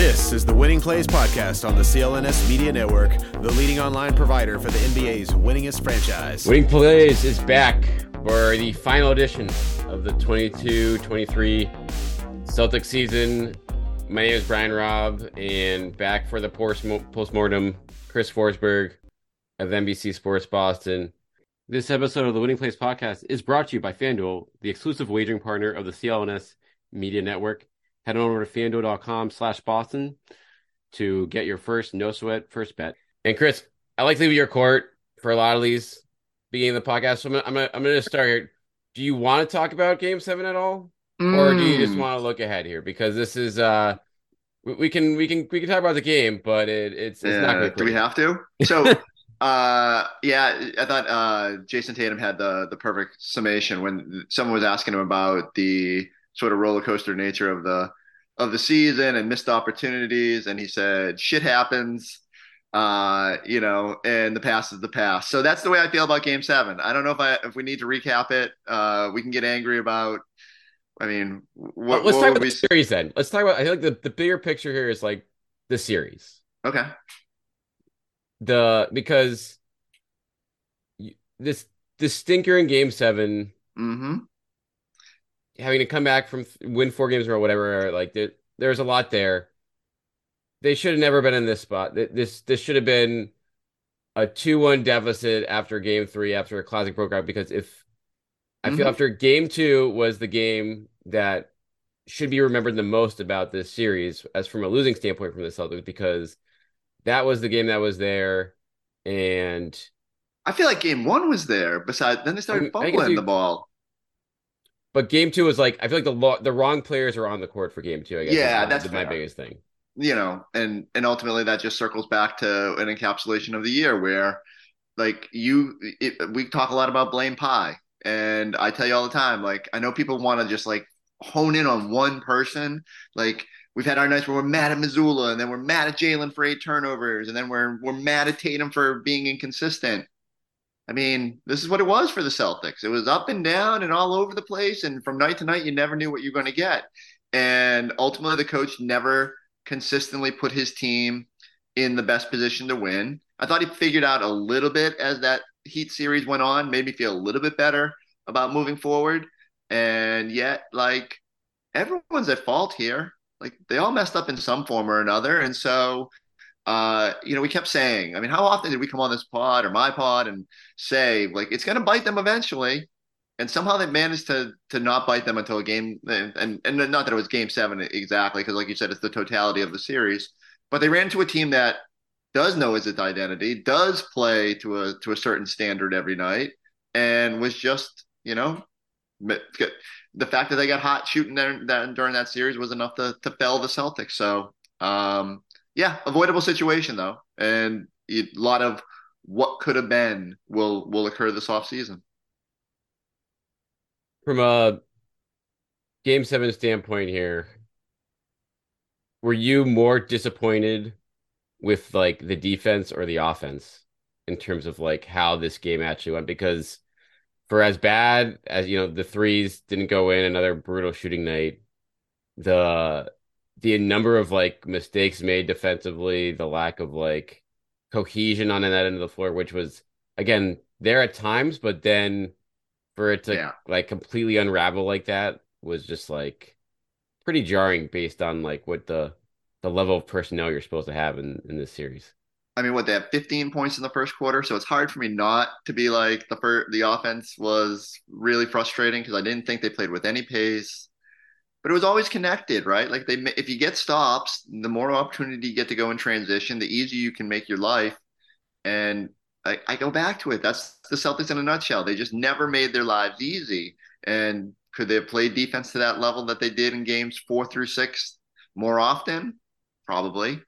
This is the Winning Plays Podcast on the CLNS Media Network, the leading online provider for the NBA's winningest franchise. Winning Plays is back for the final edition of the 22 23 Celtic season. My name is Brian Robb, and back for the post mortem, Chris Forsberg of NBC Sports Boston. This episode of the Winning Plays Podcast is brought to you by FanDuel, the exclusive wagering partner of the CLNS Media Network head on over to fanduel.com slash Boston to get your first no sweat first bet. And Chris, I like to leave your court for a lot of these beginning of the podcast. So I'm gonna, I'm gonna, I'm gonna start here. Do you want to talk about game seven at all? Mm. Or do you just mm. want to look ahead here? Because this is uh we can we can we can talk about the game, but it, it's, it's not do we have to? So uh yeah, I thought uh Jayson Tatum had the the perfect summation when someone was asking him about the sort of roller coaster nature of the of the season and missed opportunities. And he said, shit happens, uh, you know, and the past is the past. So that's the way I feel about game seven. I don't know if I, if we need to recap it, uh, we can get angry about, I mean, what, let's what talk about we... the series then. Let's talk about, I think the, the bigger picture here is like the series. Okay. The, because this, this stinker in game 7 mm-hmm having to come back from win four games or whatever, like there, there's a lot there. They should have never been in this spot. This this should have been a two one deficit after game three after a classic broke out because if I mm-hmm. feel after game two was the game that should be remembered the most about this series as from a losing standpoint from the Celtics because that was the game that was there and I feel like game one was there. Besides, then they started I mean, fumbling you, the ball. But game two is like I feel like the lo- the wrong players are on the court for game two. I guess. Yeah, that's my, my biggest thing. You know, and and ultimately that just circles back to an encapsulation of the year where, like you, it, we talk a lot about blame pie, and I tell you all the time, like I know people want to just like hone in on one person, like. We've had our nights where we're mad at Mazzulla, and then we're mad at Jaylen for eight turnovers, and then we're we're mad at Tatum for being inconsistent. I mean, this is what it was for the Celtics. It was up and down and all over the place. And from night to night, you never knew what you were going to get. And ultimately, the coach never consistently put his team in the best position to win. I thought he figured out a little bit as that Heat series went on, made me feel a little bit better about moving forward. And yet, like, everyone's at fault here. Like, they all messed up in some form or another. And so uh, you know, we kept saying, I mean, how often did we come on this pod or my pod and say, like, it's going to bite them eventually? And somehow they managed to to not bite them until a game, and and, not that it was game seven exactly, because like you said, it's the totality of the series. But they ran into a team that does know its identity, does play to a to a certain standard every night, and was just, you know, the fact that they got hot shooting there that during that series was enough to to fell the Celtics. So um, yeah, avoidable situation though, and a lot of what could have been will will occur this off season. From a game seven standpoint here, were you more disappointed with like the defense or the offense in terms of like how this game actually went? Because for as bad as you know, the threes didn't go in, another brutal shooting night. The the number of like mistakes made defensively, the lack of like cohesion on that end of the floor, which was again there at times, but then for it to yeah. like completely unravel like that was just like pretty jarring based on like what the the level of personnel you're supposed to have in in this series. I mean, what they have 15 points in the first quarter, so it's hard for me not to be like the first, the offense was really frustrating because I didn't think they played with any pace but it was always connected, right? Like they, if you get stops, the more opportunity you get to go in transition, the easier you can make your life. And I, I go back to it. That's the Celtics in a nutshell. They just never made their lives easy. And could they have played defense to that level that they did in games four through six more often? Probably.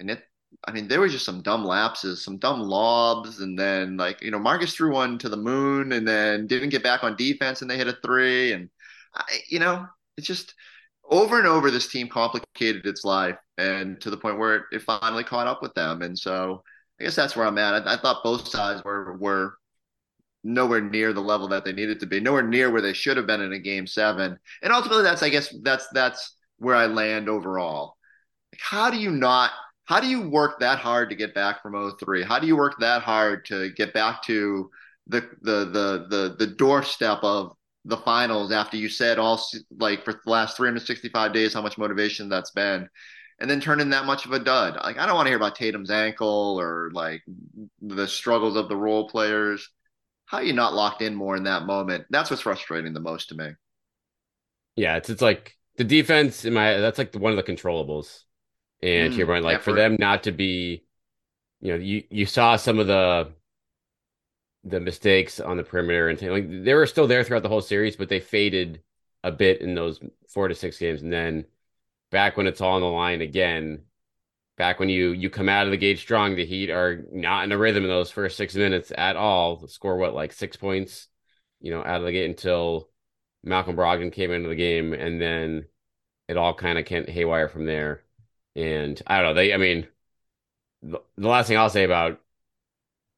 And it, I mean, there were just some dumb lapses, some dumb lobs, and then like you know, Marcus threw one to the moon, and then didn't get back on defense, and they hit a three, and I, you know, it's just over and over this team complicated its life and to the point where it, finally caught up with them. And so I guess that's where I'm at. I, I, thought both sides were were nowhere near the level that they needed to be, nowhere near where they should have been in a game seven. And ultimately that's I guess that's that's where I land overall. like, how do you not how do you work that hard to get back from 03? How do you work that hard to get back to the the the the the doorstep of the finals after you said all like for the last 365 days how much motivation that's been and then turn in that much of a dud. Like I don't want to hear about Tatum's ankle or like the struggles of the role players. How are you not locked in more in that moment? That's what's frustrating the most to me. Yeah, it's it's like the defense in my that's like one of the controllables. And mm, your like effort. for them not to be, you know, you you saw some of the the mistakes on the perimeter and like they were still there throughout the whole series, but they faded a bit in those four to six games, and then back when it's all on the line again, back when you you come out of the gate strong, the Heat are not in a rhythm in those first six minutes at all. Score what like six points, you know, out of the gate until Malcolm Brogdon came into the game, and then it all kind of can't haywire from there. And I don't know. They, I mean, the, the last thing I'll say about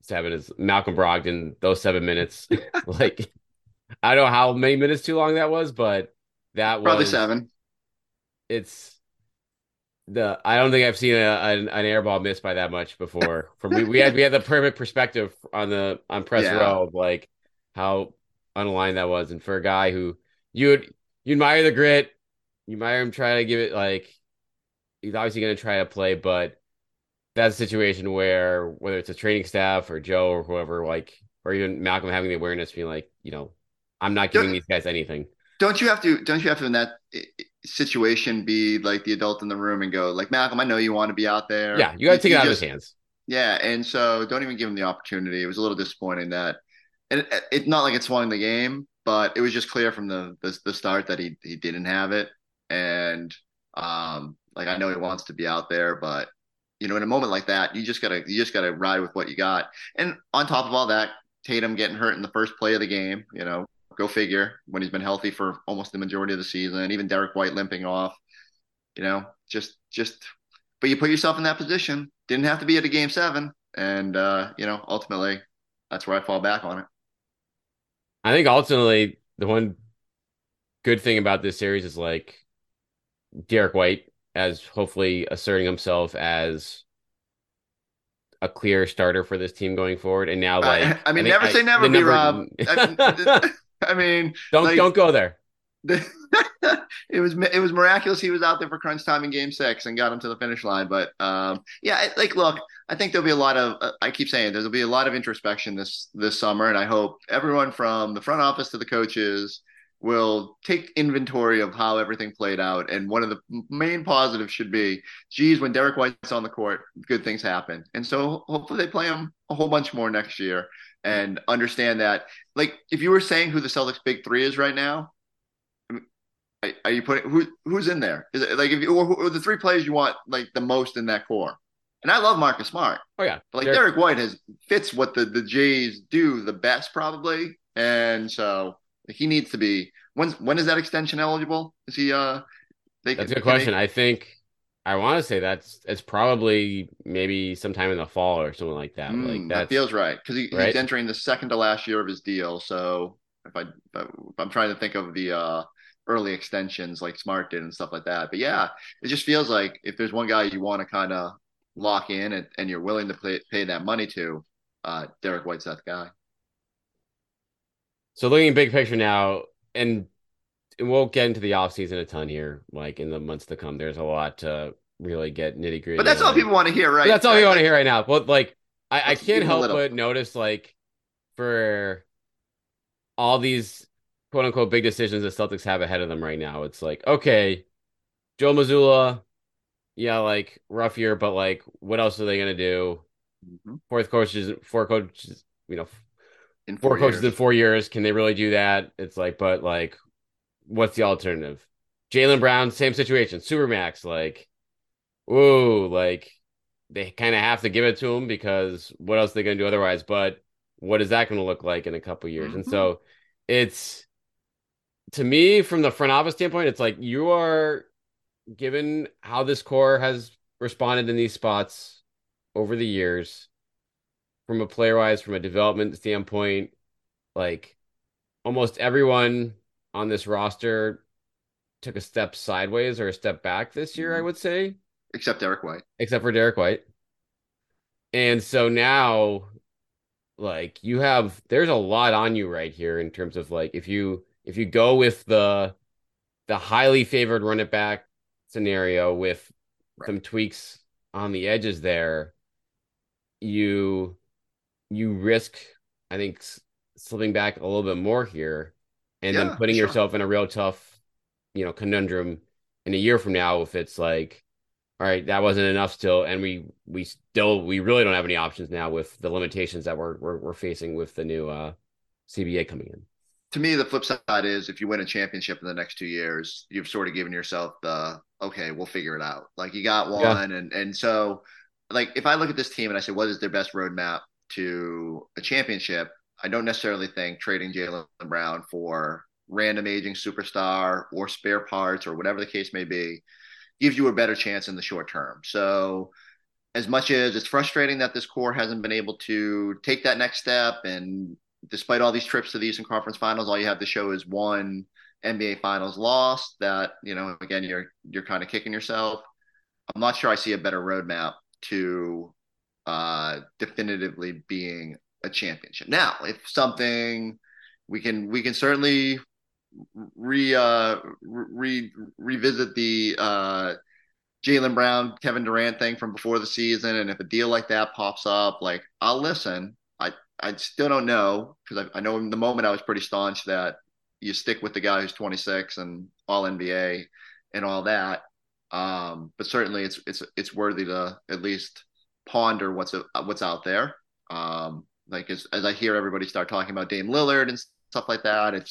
seven is Malcolm Brogdon. Those seven minutes, like I don't know how many minutes too long that was, but that was probably was, seven. It's the I don't think I've seen a, an, an air ball missed by that much before. From we, we had we had the perfect perspective on the on press yeah. row of like how unaligned that was, and for a guy who you would you admire the grit, you admire him trying to give it like he's obviously going to try to play, but that's a situation where whether it's a training staff or Joe or whoever, like, or even Malcolm having the awareness, being like, you know, I'm not giving don't, these guys anything. Don't you have to? Don't you have to in that situation be like the adult in the room and go like Malcolm? I know you want to be out there. Yeah, you got to take it out just, of his hands. Yeah, and so don't even give him the opportunity. It was a little disappointing that, and it's it, not like it swung the game, but it was just clear from the, the the start that he he didn't have it, and um, like I know he wants to be out there, but you know, in a moment like that, you just gotta you just gotta ride with what you got. And on top of all that, Tatum getting hurt in the first play of the game, you know, go figure when he's been healthy for almost the majority of the season. Even Derrick White limping off, you know, just just. But you put yourself in that position. Didn't have to be at a game seven, and uh, you know, ultimately, that's where I fall back on it. I think ultimately the one good thing about this series is like Derrick White as hopefully asserting himself as a clear starter for this team going forward. And now, like, I, I mean, I never I, say never, be Rob. I, I, mean, don't like, don't go there. it was it was miraculous he was out there for crunch time in Game Six and got him to the finish line. But um, yeah, like, look, I think there'll be a lot of. Uh, I keep saying there'll be a lot of introspection this this summer, and I hope everyone from the front office to the coaches will take inventory of how everything played out. And one of the main positives should be, geez, when Derrick White's on the court, good things happen. And so hopefully they play him a whole bunch more next year and understand that. Like, if you were saying who the Celtics big three is right now, I mean, are you putting who who's in there? Is it like if you or, or the three players you want like the most in that core? And I love Marcus Smart. Oh yeah, but like Derek, Derrick White has fits what the the Jays do the best probably, and so he needs to be. When when is that extension eligible? Is he? Uh, they, that's a good question. They... I think I want to say that's it's probably maybe sometime in the fall or something like that. Mm, like that feels right because he, right? he's entering the second to last year of his deal. So if I if I'm trying to think of the uh, early extensions like Smart did and stuff like that. But yeah, it just feels like if there's one guy you want to kind of lock in and, and you're willing to pay, pay that money to, uh, Derrick White's that guy. So looking big picture now, and we'll get into the off season a ton here, like in the months to come. There's a lot to really get nitty gritty. But that's all people want to hear, right? But that's all you want to hear right now. But like, I, I can't help but notice, like, for all these quote unquote big decisions the Celtics have ahead of them right now, it's like, okay, Joe Mazzulla, yeah, like rough year, but like, what else are they gonna do? Mm-hmm. Fourth coaches, four coaches, you know, in four, four coaches in four years. Can they really do that? It's like, but like, what's the alternative? Jaylen Brown, same situation. Supermax, like, ooh, like they kind of have to give it to him because what else are they going to do otherwise? But what is that going to look like in a couple years? Mm-hmm. And so it's to me, from the front office standpoint, it's like you are given how this core has responded in these spots over the years from a player wise, from a development standpoint, like almost everyone on this roster took a step sideways or a step back this year, I mm-hmm. would say. except Derrick White. except for Derrick White. And so now, like you have, there's a lot on you right here in terms of like if you if you go with the the highly favored run it back scenario with Right. some tweaks on the edges there, you you risk, I think, slipping back a little bit more here, and Yeah, then putting sure. yourself in a real tough, you know, conundrum in a year from now if it's like, all right, that wasn't enough still, and we we still we really don't have any options now with the limitations that we're we're, we're facing with the new uh CBA coming in. To me, the flip side is if you win a championship in the next two years, you've sort of given yourself the okay, we'll figure it out. Like you got Yeah. one, and and so like if I look at this team and I say what is their best roadmap to a championship, I don't necessarily think trading Jaylen Brown for random aging superstar or spare parts or whatever the case may be gives you a better chance in the short term. So as much as it's frustrating that this core hasn't been able to take that next step and despite all these trips to the Eastern Conference Finals, all you have to show is one NBA Finals loss. That you know, again, you're you're kind of kicking yourself. I'm not sure I see a better roadmap to uh, definitively being a championship. Now, if something we can we can certainly re uh, re revisit the uh, Jaylen Brown, Kevin Durant thing from before the season, and if a deal like that pops up, like I'll listen. I I still don't know because I, I know in the moment I was pretty staunch that you stick with the guy who's 26 and all NBA and all that. Um, but certainly it's it's it's worthy to at least ponder what's what's out there. Um, like as as I hear everybody start talking about Dame Lillard and stuff like that, it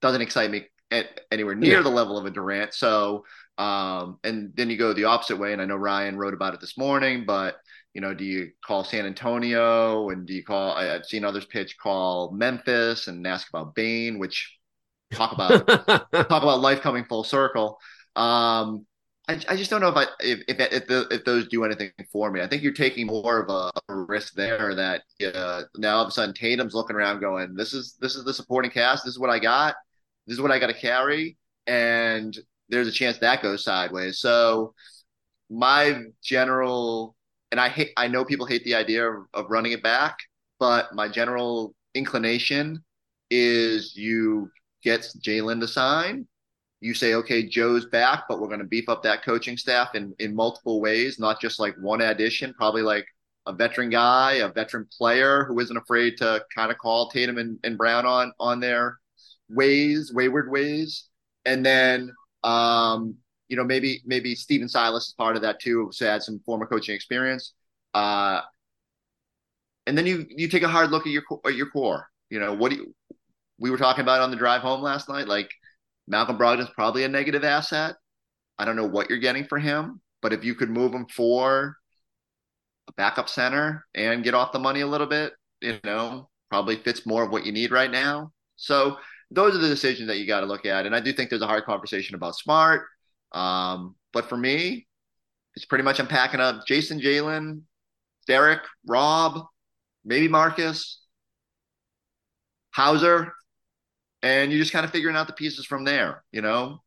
doesn't excite me at, anywhere near Yeah. the level of a Durant. So um, and then you go the opposite way, and I know Ryan wrote about it this morning, but you know, do you call San Antonio and do you call? I, I've seen others pitch call Memphis and ask about Bane, which talk about talk about life coming full circle. Um, I, I just don't know if I if if if, the, if those do anything for me. I think you're taking more of a, a risk there. That uh, now all of a sudden Tatum's looking around, going, "This is this is the supporting cast. This is what I got. This is what I got to carry." And there's a chance that goes sideways. So my general, and I hate, I know people hate the idea of, of running it back, but my general inclination is you get Jaylen to sign. You say, okay, Joe's back, but we're going to beef up that coaching staff in, in multiple ways, not just like one addition, probably like a veteran guy, a veteran player who isn't afraid to kind of call Tatum and, and Brown on on their ways, wayward ways. And then um, you know, maybe maybe Stephen Silas is part of that too, so add some former coaching experience. Uh, and then you you take a hard look at your at your core. You know, what do you, we were talking about on the drive home last night? Like Malcolm Brogdon's probably a negative asset. I don't know what you're getting for him, but if you could move him for a backup center and get off the money a little bit, you know, probably fits more of what you need right now. So those are the decisions that you got to look at. And I do think there's a hard conversation about smart. Um, but for me, it's pretty much I'm packing up Jayson, Jaylen, Derrick, Rob, maybe Marcus, Hauser, and you're just kind of figuring out the pieces from there. You know,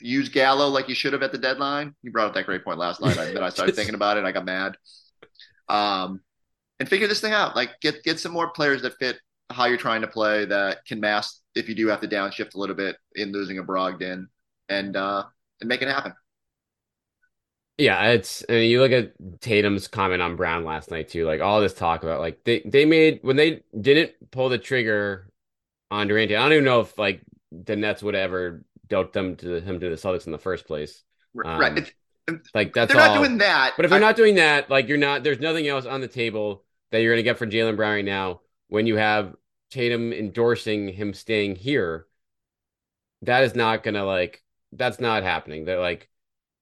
use Gallo like you should have at the deadline. You brought up that great point last night. I, then I started thinking about it. I got mad. Um, and figure this thing out. Like get get some more players that fit how you're trying to play that can mask if you do have to downshift a little bit in losing a Brogdon and uh and make it happen. Yeah, it's I mean, you look at Tatum's comment on Brown last night too, like all this talk about like they they made when they didn't pull the trigger on Durant. I don't even know if like the Nets would ever dealt them to him to the Celtics in the first place. Um, right. If, Like that's they're not doing that. But if they're I- not doing that, like you're not, there's nothing else on the table that you're gonna get for Jaylen Brown right now. When you have Tatum endorsing him staying here, that is not gonna like that's not happening. They're like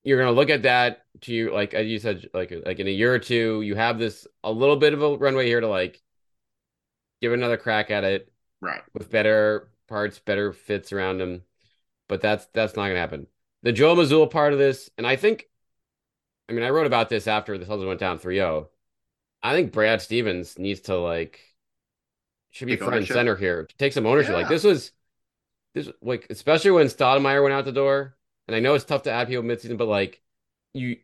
you're gonna look at that to you like as you said, like like in a year or two, you have this a little bit of a runway here to like give another crack at it right. with better parts, better fits around him. But that's that's not gonna happen. The Joe Mazzulla part of this, and I think, I mean, I wrote about this after the Celtics went down 3-0. I think Brad Stevens needs to like should be Take front and center here. Take some ownership. Like this was this like especially when Stoudamire went out the door. And I know it's tough to add people midseason, but like you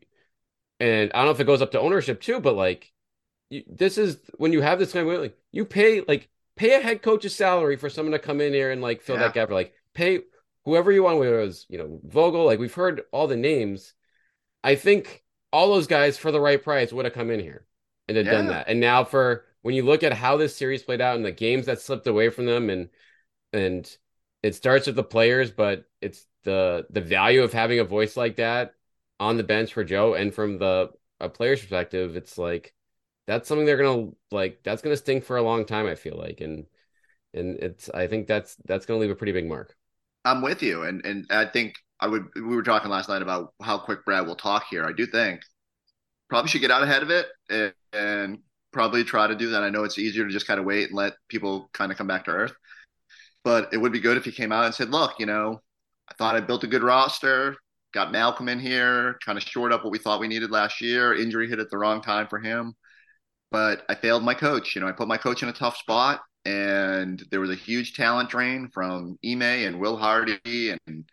and I don't know if it goes up to ownership too, but like you, this is when you have this kind of like you pay like pay a head coach's salary for someone to come in here and like fill yeah. that gap or like pay whoever you want, whether it was, you know, Vogel, like we've heard all the names. I think all those guys for the right price would have come in here and had yeah. done that. And now for when you look at how this series played out and the games that slipped away from them and and it starts with the players, but it's the the value of having a voice like that on the bench for Joe and from the a player's perspective, it's like that's something they're gonna like that's gonna sting for a long time, I feel like. And and it's I think that's that's gonna leave a pretty big mark. I'm with you, and and I think I would. We were talking last night about how quick Brad will talk here. I do think probably should get out ahead of it and, and probably try to do that. I know it's easier to just kind of wait and let people kind of come back to earth, but it would be good if he came out and said, "Look, you know, I thought I built a good roster. Got Malcolm in here, kind of shored up what we thought we needed last year. Injury hit at the wrong time for him, but I failed my coach. You know, I put my coach in a tough spot." and there was a huge talent drain from Ime and Will Hardy and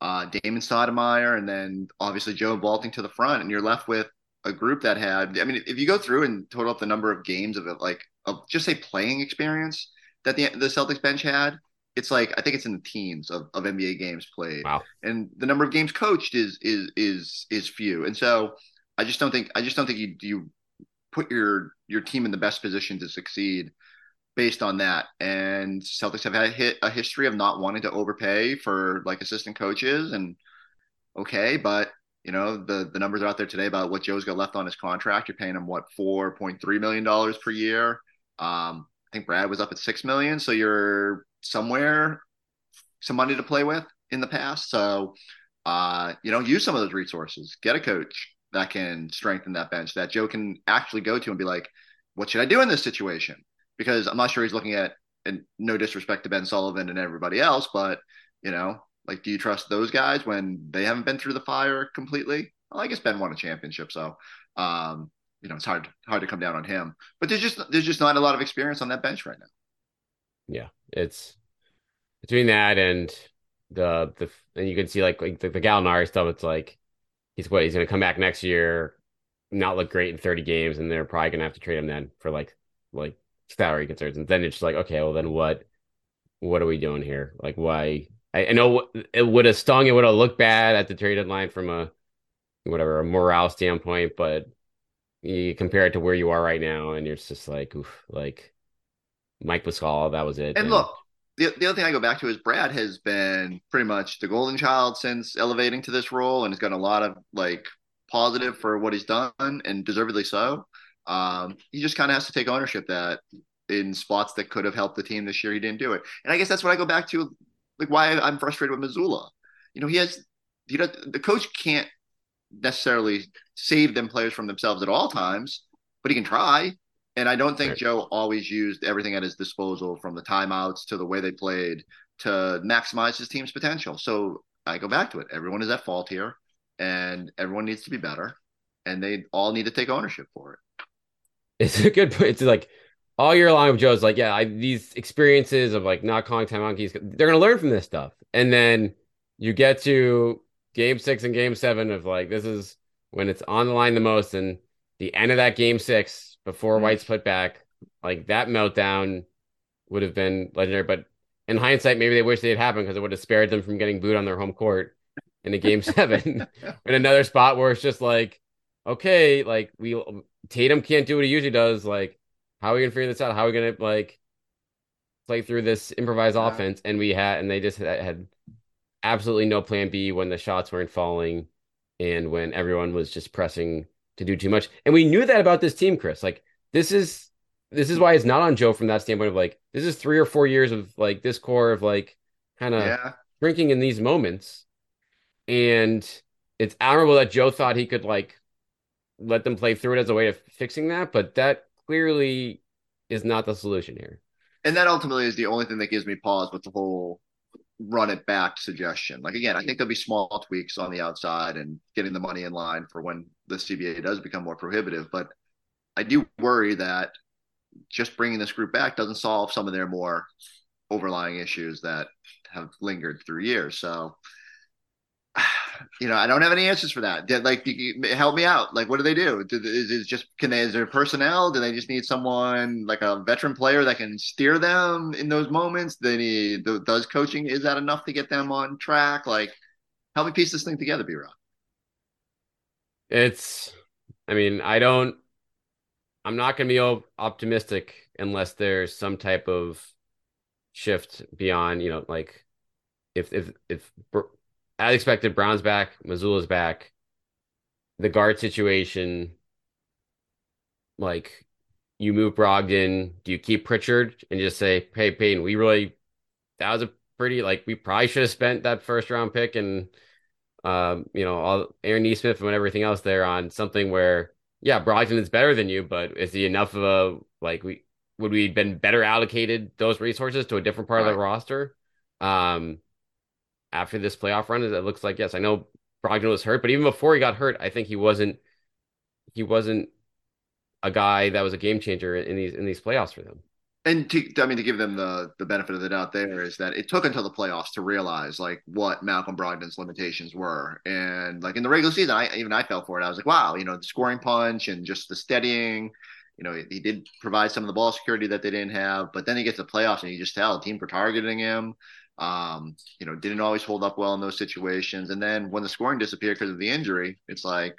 uh, Damon Stoudamire, and then obviously Joe vaulting to the front, and you're left with a group that had. I mean, if you go through and total up the number of games of it, like of just say playing experience that the the Celtics bench had, it's like I think it's in the teens of, of NBA games played. Wow. And the number of games coached is is is is few, and so I just don't think I just don't think you you put your your team in the best position to succeed based on that. And Celtics have had a, hit, a history of not wanting to overpay for like assistant coaches. And okay, but you know the the numbers are out there today about what Joe's got left on his contract. You're paying him what four point three million dollars per year. Um, I think Brad was up at six million, so you're somewhere some money to play with in the past. So uh, you know, use some of those resources. Get a coach that can strengthen that bench that Joe can actually go to and be like, what should I do in this situation? because I'm not sure he's looking at and no disrespect to Ben Sullivan and everybody else, but you know, like, do you trust those guys when they haven't been through the fire completely? Well, I guess Ben won a championship, so um, you know, it's hard hard to come down on him. But there's just there's just not a lot of experience on that bench right now. Yeah, it's between that and the the and you can see like like the, the Gallinari stuff. It's like he's what he's going to come back next year, not look great in 30 games, and they're probably going to have to trade him then for like like salary concerns. And then it's just like, okay, well then what what are we doing here? Like why I, I know it would have stung, it would have looked bad at the trade deadline from a whatever a morale standpoint, but you compare it to where you are right now, and you're just like, oof, like Mike Muscala, that was it. And, and look, the, the other thing I go back to is Brad has been pretty much the golden child since elevating to this role and has gotten a lot of like positive for what he's done and deservedly so. Um, he just kind of has to take ownership that in spots that could have helped the team this year, he didn't do it. And I guess that's what I go back to, like why I'm frustrated with Mazzulla. You know, he has, you know, the coach can't necessarily save them players from themselves at all times, but he can try. And I don't think. Joe always used everything at his disposal from the timeouts to the way they played to maximize his team's potential. So I go back to it. Everyone is at fault here and everyone needs to be better and they all need to take ownership for it. It's a good point. It's like all year long, Joe's like, yeah, I, these experiences of like not calling time monkeys, they're gonna learn from this stuff. And then you get to game six and game seven of like this is when it's on the line the most, and the end of that game six before mm-hmm. White's put back, like that meltdown would have been legendary. But in hindsight, maybe they wish it had happened because it would have spared them from getting booed on their home court in a game seven. in another spot where it's just like, okay, like we Tatum can't do what he usually does. Like, how are we gonna figure this out? How are we gonna like play through this improvised yeah. offense? And we had, and they just had absolutely no plan B when the shots weren't falling, and when everyone was just pressing to do too much. And we knew that about this team, Chris. Like, this is this is why it's not on Joe from that standpoint of like this is three or four years of like this core of like kind of yeah. drinking in these moments, and it's admirable that Joe thought he could like let them play through it as a way of fixing that, but that clearly is not the solution here. And that ultimately is the only thing that gives me pause with the whole run it back suggestion. Like again, I think there'll be small tweaks on the outside and getting the money in line for when the CBA does become more prohibitive. But I do worry that just bringing this group back doesn't solve some of their more overlying issues that have lingered through years. So you know, I don't have any answers for that. Did, like, help me out. Like, what do they do? do is it just can they? Is there personnel? Do they just need someone like a veteran player that can steer them in those moments? They need does coaching is that enough to get them on track? Like, help me piece this thing together, B. Rob. It's, I mean, I don't. I'm not going to be optimistic unless there's some type of shift beyond, you know, like if if if as expected, Brown's back, Mazzulla's back. The guard situation, like you move Brogdon, do you keep Pritchard and just say, "Hey, Payton, we really that was a pretty like we probably should have spent that first round pick and um, you know, all Aaron Nesmith and everything else there on something where yeah, Brogdon is better than you, but is he enough of a like we would we been better allocated those resources to a different part right. of the roster? Um, after this playoff run, it looks like yes. I know Brogdon was hurt, but even before he got hurt, I think he wasn't he wasn't a guy that was a game changer in these in these playoffs for them. And to, I mean, to give them the the benefit of the doubt, there is that it took until the playoffs to realize like what Malcolm Brogdon's limitations were, and like in the regular season, I even I fell for it. I was like, wow, you know, the scoring punch and just the steadying. You know, he, he did provide some of the ball security that they didn't have, but then he gets to playoffs and you just tell the team for targeting him. Um, you know, didn't always hold up well in those situations. And then when the scoring disappeared because of the injury, it's like,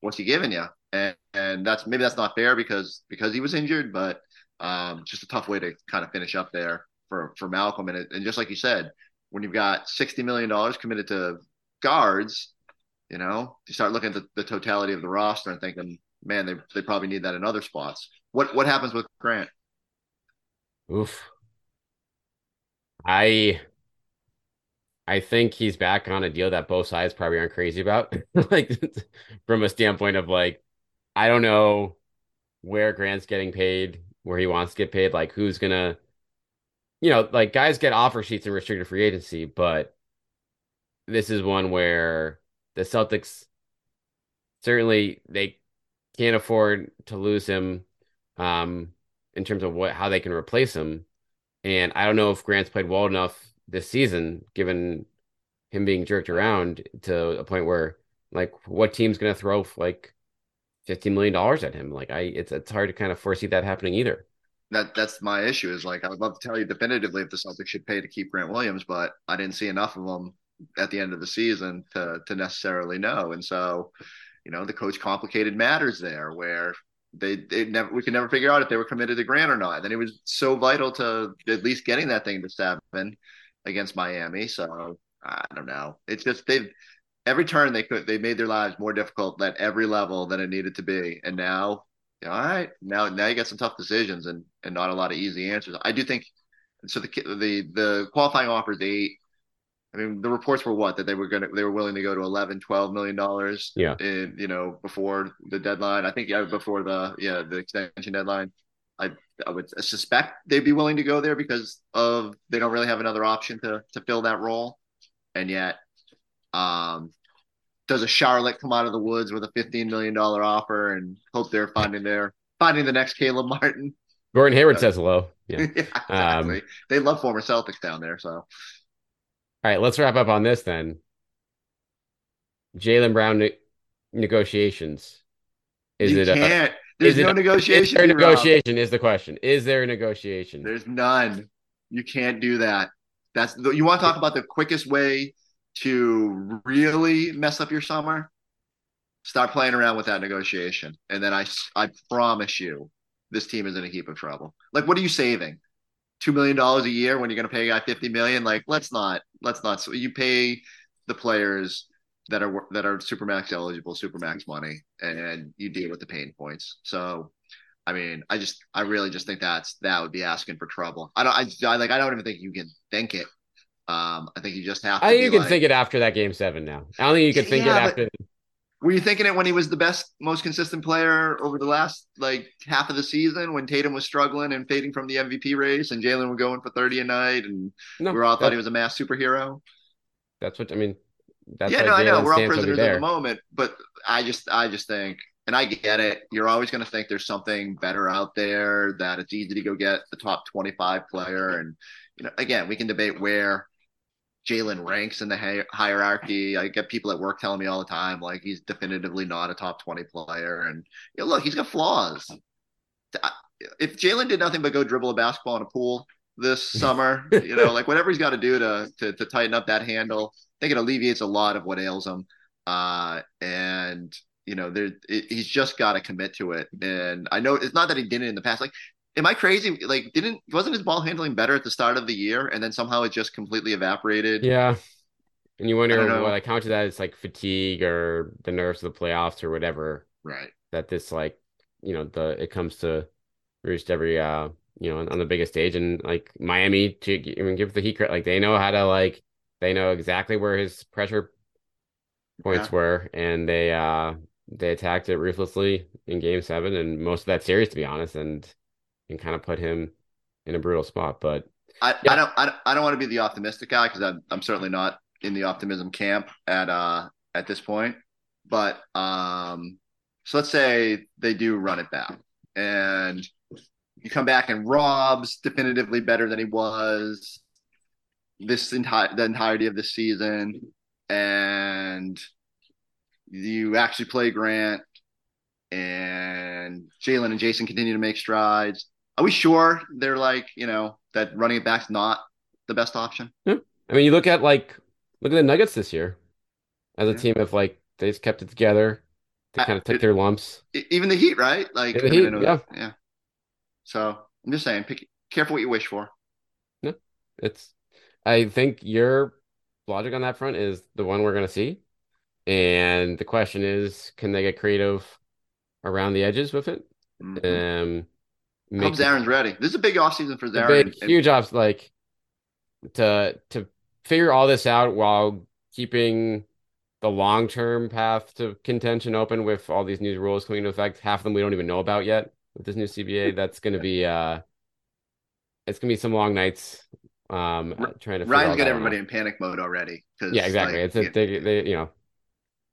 what's he giving you? And, and that's maybe that's not fair because because he was injured, but um, just a tough way to kind of finish up there for for Malcolm. And it, and just like you said, when you've got sixty million dollars committed to guards, you know, you start looking at the, the totality of the roster and thinking, man, they they probably need that in other spots. What what happens with Grant? Oof. I I think he's back on a deal that both sides probably aren't crazy about. like from a standpoint of like, I don't know where Grant's getting paid, where he wants to get paid, like who's gonna you know, like guys get offer sheets in restricted free agency, but this is one where the Celtics certainly they can't afford to lose him um in terms of what how they can replace him. And I don't know if Grant's played well enough this season, given him being jerked around to a point where, like, what team's to throw like fifteen million dollars at him? Like, I it's it's hard to kind of foresee that happening either. That that's my issue. Is like I would love to tell you definitively if the Celtics should pay to keep Grant Williams, but I didn't see enough of them at the end of the season to to necessarily know. And so, you know, the coach complicated matters there, where they they never we could never figure out if they were committed to Grant or not. And it was so vital to at least getting that thing to seven against Miami. So I don't know. It's just they've every turn they could they made their lives more difficult at every level than it needed to be. And now, all right, now now you got some tough decisions and and not a lot of easy answers. I do think so. The the the qualifying offers eight. I mean, the reports were what that they were gonna they were willing to go to 11, 12 million dollars. Yeah. In you know before the deadline. I think yeah before the yeah the extension deadline. I I would suspect they'd be willing to go there because of they don't really have another option to to fill that role, and yet, um, does a Charlotte come out of the woods with a fifteen million dollar offer and hope they're finding their finding the next Caleb Martin? Gordon Hayward uh, says hello. Yeah, yeah exactly. Um, they love former Celtics down there. So, all right, let's wrap up on this then. Jaylen Brown ne- negotiations. Is you it? Can't. A, there's no it, negotiation. Is there negotiation? Is the question. Is there a negotiation? There's none. You can't do that. That's you want to talk about the quickest way to really mess up your summer. Start playing around with that negotiation, and then I I promise you, this team is in a heap of trouble. Like, what are you saving? Two million dollars a year when you're going to pay a guy fifty million? Like, let's not let's not. So you pay the players that are that are supermax eligible, supermax money, and you deal with the pain points. So, I mean, I just, I really just think that's that would be asking for trouble. I don't, I, I like, I don't even think you can think it. Um, I think you just have. To. I think you can like, think it after that game seven. Now, I don't think you can think yeah, it after. Were you thinking it when he was the best, most consistent player over the last like half of the season when Tatum was struggling and fading from the MVP race and Jaylen was going for 30 a night and no, we all thought he was a mass superhero? That's what I mean. That's yeah, no, I know we're all prisoners of the moment, but I just, I just think, and I get it. You're always going to think there's something better out there that it's easy to go get the top 25 player, and you know, again, we can debate where Jaylen ranks in the hi- hierarchy. I get people at work telling me all the time, like he's definitively not a top 20 player. And you know, look, he's got flaws. If Jaylen did nothing but go dribble a basketball in a pool this summer, you know, like whatever he's got to do to, to to tighten up that handle, I think it alleviates a lot of what ails him. Uh, and you know, there it, he's just got to commit to it. And I know it's not that he did it in the past. Like am I crazy? Like, didn't wasn't his ball handling better at the start of the year, and then somehow it just completely evaporated? Yeah, and you wonder what I count to that it's like fatigue or the nerves of the playoffs or whatever. Right. That this like you know the it comes to roost every uh you know on the biggest stage and like Miami to I mean give the Heat credit like they know how to like they know exactly where his pressure points yeah. were and they uh they attacked it ruthlessly in game seven and most of that series to be honest and and kind of put him in a brutal spot. But I, yeah. I don't I, I don't want to be the optimistic guy because I'm I'm certainly not in the optimism camp at uh at this point. But um, so let's say they do run it back, and you come back and Rob's definitively better than he was this entire the entirety of the season, and you actually play Grant, and Jaylen and Jayson continue to make strides. Are we sure they're like, you know, that running it back's not the best option? Yeah. I mean, you look at like look at the Nuggets this year as a yeah. team of like they just kept it together. They kind of took it, their lumps. Even the Heat, right? Like the Heat, yeah, yeah. So I'm just saying, pick, careful what you wish for. Yeah, it's. I think your logic on that front is the one we're going to see, and the question is, can they get creative around the edges with it? Mm-hmm. Um, Hope Zarren's ready. This is a big offseason for Zaren. Big, huge off like to to figure all this out while keeping the long term path to contention open with all these new rules coming into effect. Half of them we don't even know about yet with this new CBA. That's going to be uh, it's going to be some long nights. Um, trying to Ryan's got everybody out. in panic mode already. Yeah, exactly. Like, it's a, they, they, you know,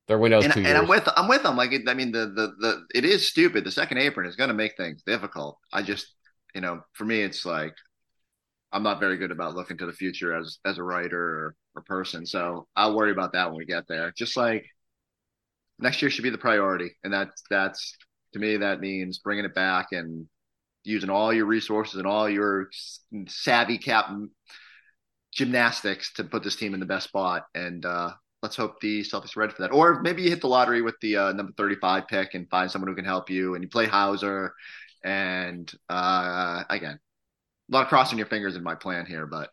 their windows. And, and I'm with I'm with them. Like I mean, the the the it is stupid. The second apron is going to make things difficult. I just you know, for me, it's like I'm not very good about looking to the future as as a writer or, or person. So I'll worry about that when we get there. Just like next year should be the priority, and that's that's to me that means bringing it back and using all your resources and all your savvy cap gymnastics to put this team in the best spot. And uh, let's hope the Celtics are ready for that. Or maybe you hit the lottery with the uh, number 35 pick and find someone who can help you and you play Hauser. And uh, again, a lot of crossing your fingers in my plan here, but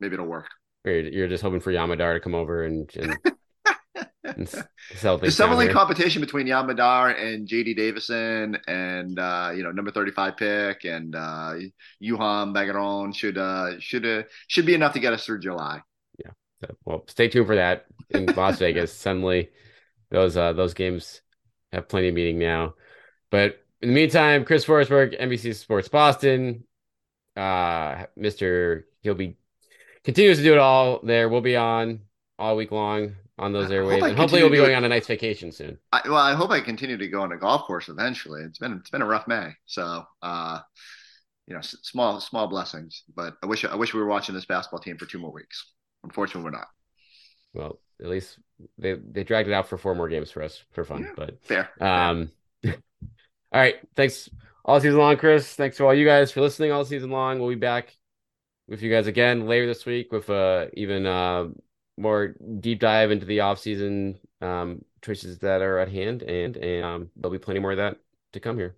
maybe it'll work. You're just hoping for Yam Madar to come over and, and, and sell things. The competition between Yam Madar and JD Davison and uh, you know number 35 pick and uh, Juhann Begarin should uh, should uh, should be enough to get us through July. Yeah. So, well, stay tuned for that in Las Vegas. Suddenly, those uh, those games have plenty of meaning now. But in the meantime, Chris Forsberg, NBC Sports Boston, uh, Mister, he'll be continues to do it all there. We'll be on all week long on those airwaves, and hopefully we'll be going on a nice vacation soon. I, well, I hope I continue to go on a golf course eventually. It's been it's been a rough May, so uh, you know, small small blessings. But I wish I wish we were watching this basketball team for two more weeks. Unfortunately, we're not. Well, at least they they dragged it out for four more games for us for fun. Yeah, but fair. Um, all right. Thanks all season long, Chris. Thanks to all you guys for listening all season long. We'll be back with you guys again later this week with uh even uh more deep dive into the off season um choices that are at hand, and and um, there'll be plenty more of that to come here.